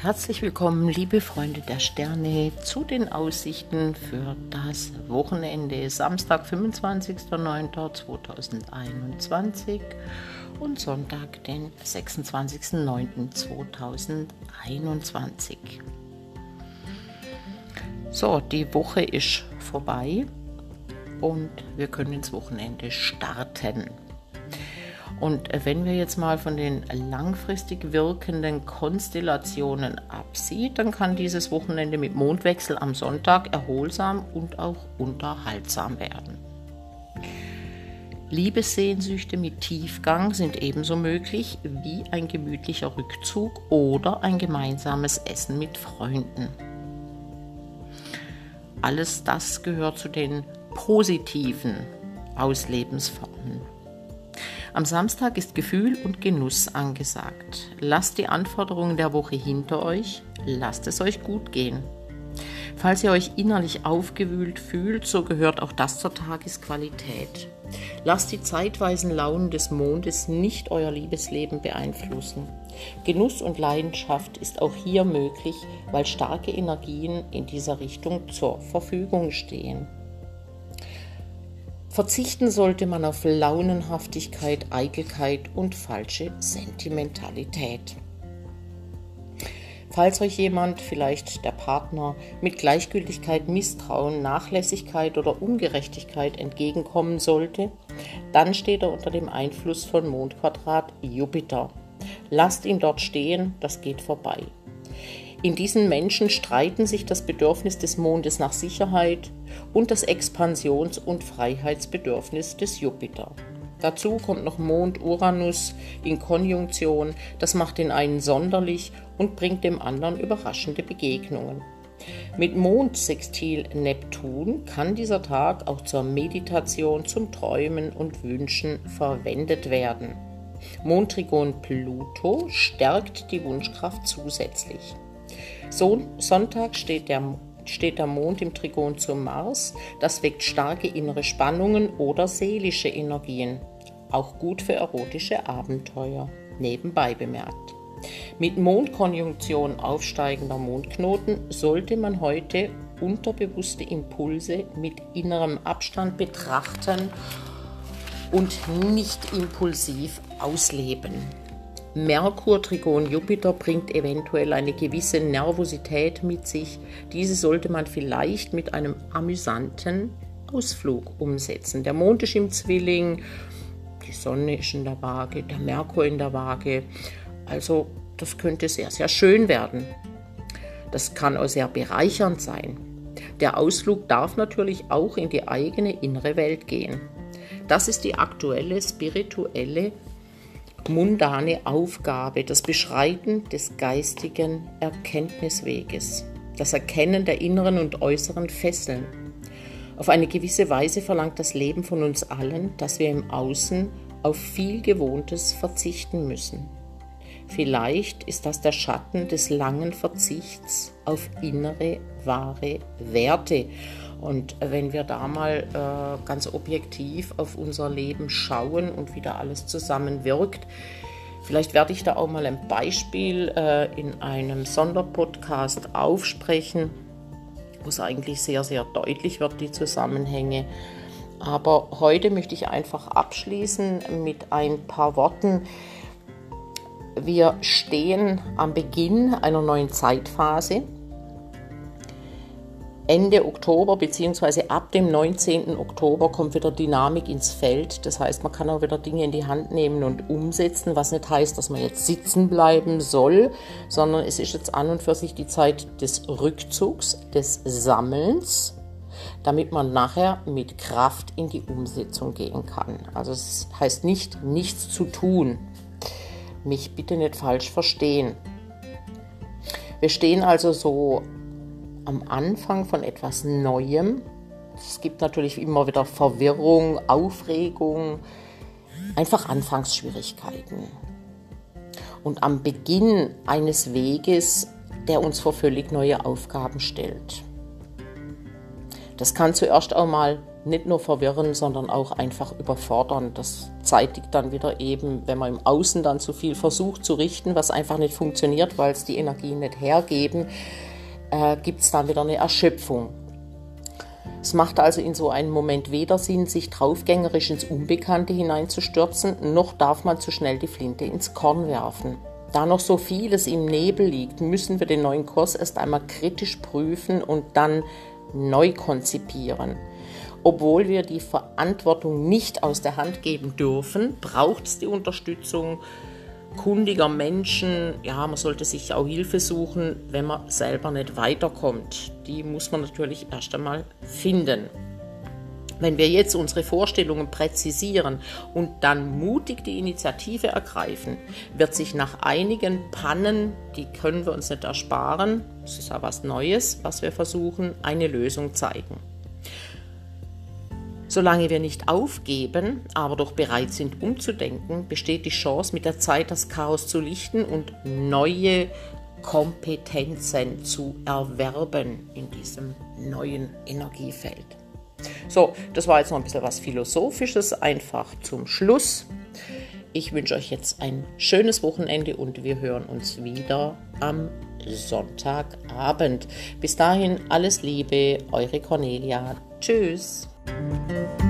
Herzlich willkommen, liebe Freunde der Sterne, zu den Aussichten für das Wochenende Samstag, 25.09.2021 und Sonntag, den 26.09.2021. So, die Woche ist vorbei und wir können ins Wochenende starten. Und wenn wir jetzt mal von den langfristig wirkenden Konstellationen absieht, dann kann dieses Wochenende mit Mondwechsel am Sonntag erholsam und auch unterhaltsam werden. Liebessehnsüchte mit Tiefgang sind ebenso möglich wie ein gemütlicher Rückzug oder ein gemeinsames Essen mit Freunden. Alles das gehört zu den positiven Auslebensformen. Am Samstag ist Gefühl und Genuss angesagt. Lasst die Anforderungen der Woche hinter euch, lasst es euch gut gehen. Falls ihr euch innerlich aufgewühlt fühlt, so gehört auch das zur Tagesqualität. Lasst die zeitweisen Launen des Mondes nicht euer Liebesleben beeinflussen. Genuss und Leidenschaft ist auch hier möglich, weil starke Energien in dieser Richtung zur Verfügung stehen. Verzichten sollte man auf Launenhaftigkeit, Eitelkeit und falsche Sentimentalität. Falls euch jemand, vielleicht der Partner, mit Gleichgültigkeit, Misstrauen, Nachlässigkeit oder Ungerechtigkeit entgegenkommen sollte, dann steht er unter dem Einfluss von Mondquadrat Jupiter. Lasst ihn dort stehen, das geht vorbei. In diesen Menschen streiten sich das Bedürfnis des Mondes nach Sicherheit und das Expansions- und Freiheitsbedürfnis des Jupiter. Dazu kommt noch Mond-Uranus in Konjunktion, das macht den einen sonderlich und bringt dem anderen überraschende Begegnungen. Mit Mondsextil Neptun kann dieser Tag auch zur Meditation, zum Träumen und Wünschen verwendet werden. Mondtrigon Pluto stärkt die Wunschkraft zusätzlich. So, Sonntag steht der, steht der Mond im Trigon zum Mars. Das weckt starke innere Spannungen oder seelische Energien. Auch gut für erotische Abenteuer. Nebenbei bemerkt. Mit Mondkonjunktion aufsteigender Mondknoten sollte man heute unterbewusste Impulse mit innerem Abstand betrachten und nicht impulsiv ausleben. Merkur, Trigon, Jupiter bringt eventuell eine gewisse Nervosität mit sich. Diese sollte man vielleicht mit einem amüsanten Ausflug umsetzen. Der Mond ist im Zwilling, die Sonne ist in der Waage, der Merkur in der Waage. Also das könnte sehr, sehr schön werden. Das kann auch sehr bereichernd sein. Der Ausflug darf natürlich auch in die eigene innere Welt gehen. Das ist die aktuelle spirituelle mundane Aufgabe, das Beschreiten des geistigen Erkenntnisweges, das Erkennen der inneren und äußeren Fesseln. Auf eine gewisse Weise verlangt das Leben von uns allen, dass wir im Außen auf viel Gewohntes verzichten müssen. Vielleicht ist das der Schatten des langen Verzichts auf innere, wahre Werte und wenn wir da mal äh, ganz objektiv auf unser Leben schauen und wie da alles zusammenwirkt, vielleicht werde ich da auch mal ein Beispiel äh, in einem Sonderpodcast aufsprechen, wo es eigentlich sehr, sehr deutlich wird, die Zusammenhänge. Aber heute möchte ich einfach abschließen mit ein paar Worten. Wir stehen am Beginn einer neuen Zeitphase Ende Oktober bzw. ab dem 19. Oktober kommt wieder Dynamik ins Feld. Das heißt, man kann auch wieder Dinge in die Hand nehmen und umsetzen, was nicht heißt, dass man jetzt sitzen bleiben soll, sondern es ist jetzt an und für sich die Zeit des Rückzugs, des Sammelns, damit man nachher mit Kraft in die Umsetzung gehen kann. Also es heißt nicht, nichts zu tun. Mich bitte nicht falsch verstehen. Wir stehen also so am Anfang von etwas Neuem. Es gibt natürlich immer wieder Verwirrung, Aufregung, einfach Anfangsschwierigkeiten. Und am Beginn eines Weges, der uns vor völlig neue Aufgaben stellt. Das kann zuerst auch mal nicht nur verwirren, sondern auch einfach überfordern. Das zeitigt dann wieder eben, wenn man im Außen dann zu viel versucht zu richten, was einfach nicht funktioniert, weil es die Energie nicht hergeben, äh, gibt es dann wieder eine Erschöpfung. Es macht also in so einem Moment weder Sinn, sich draufgängerisch ins Unbekannte hineinzustürzen, noch darf man zu schnell die Flinte ins Korn werfen. Da noch so vieles im Nebel liegt, müssen wir den neuen Kurs erst einmal kritisch prüfen und dann neu konzipieren. Obwohl wir die Verantwortung nicht aus der Hand geben dürfen, braucht es die Unterstützung kundiger Menschen. Ja, man sollte sich auch Hilfe suchen, wenn man selber nicht weiterkommt. Die muss man natürlich erst einmal finden. Wenn wir jetzt unsere Vorstellungen präzisieren und dann mutig die Initiative ergreifen, wird sich nach einigen Pannen, die können wir uns nicht ersparen, das ist ja was Neues, was wir versuchen, eine Lösung zeigen. Solange wir nicht aufgeben, aber doch bereit sind umzudenken, besteht die Chance, mit der Zeit das Chaos zu lichten und neue Kompetenzen zu erwerben in diesem neuen Energiefeld. So, das war jetzt noch ein bisschen was Philosophisches, einfach zum Schluss. Ich wünsche euch jetzt ein schönes Wochenende und wir hören uns wieder am Sonntagabend. Bis dahin alles Liebe, eure Cornelia. Tschüss. Música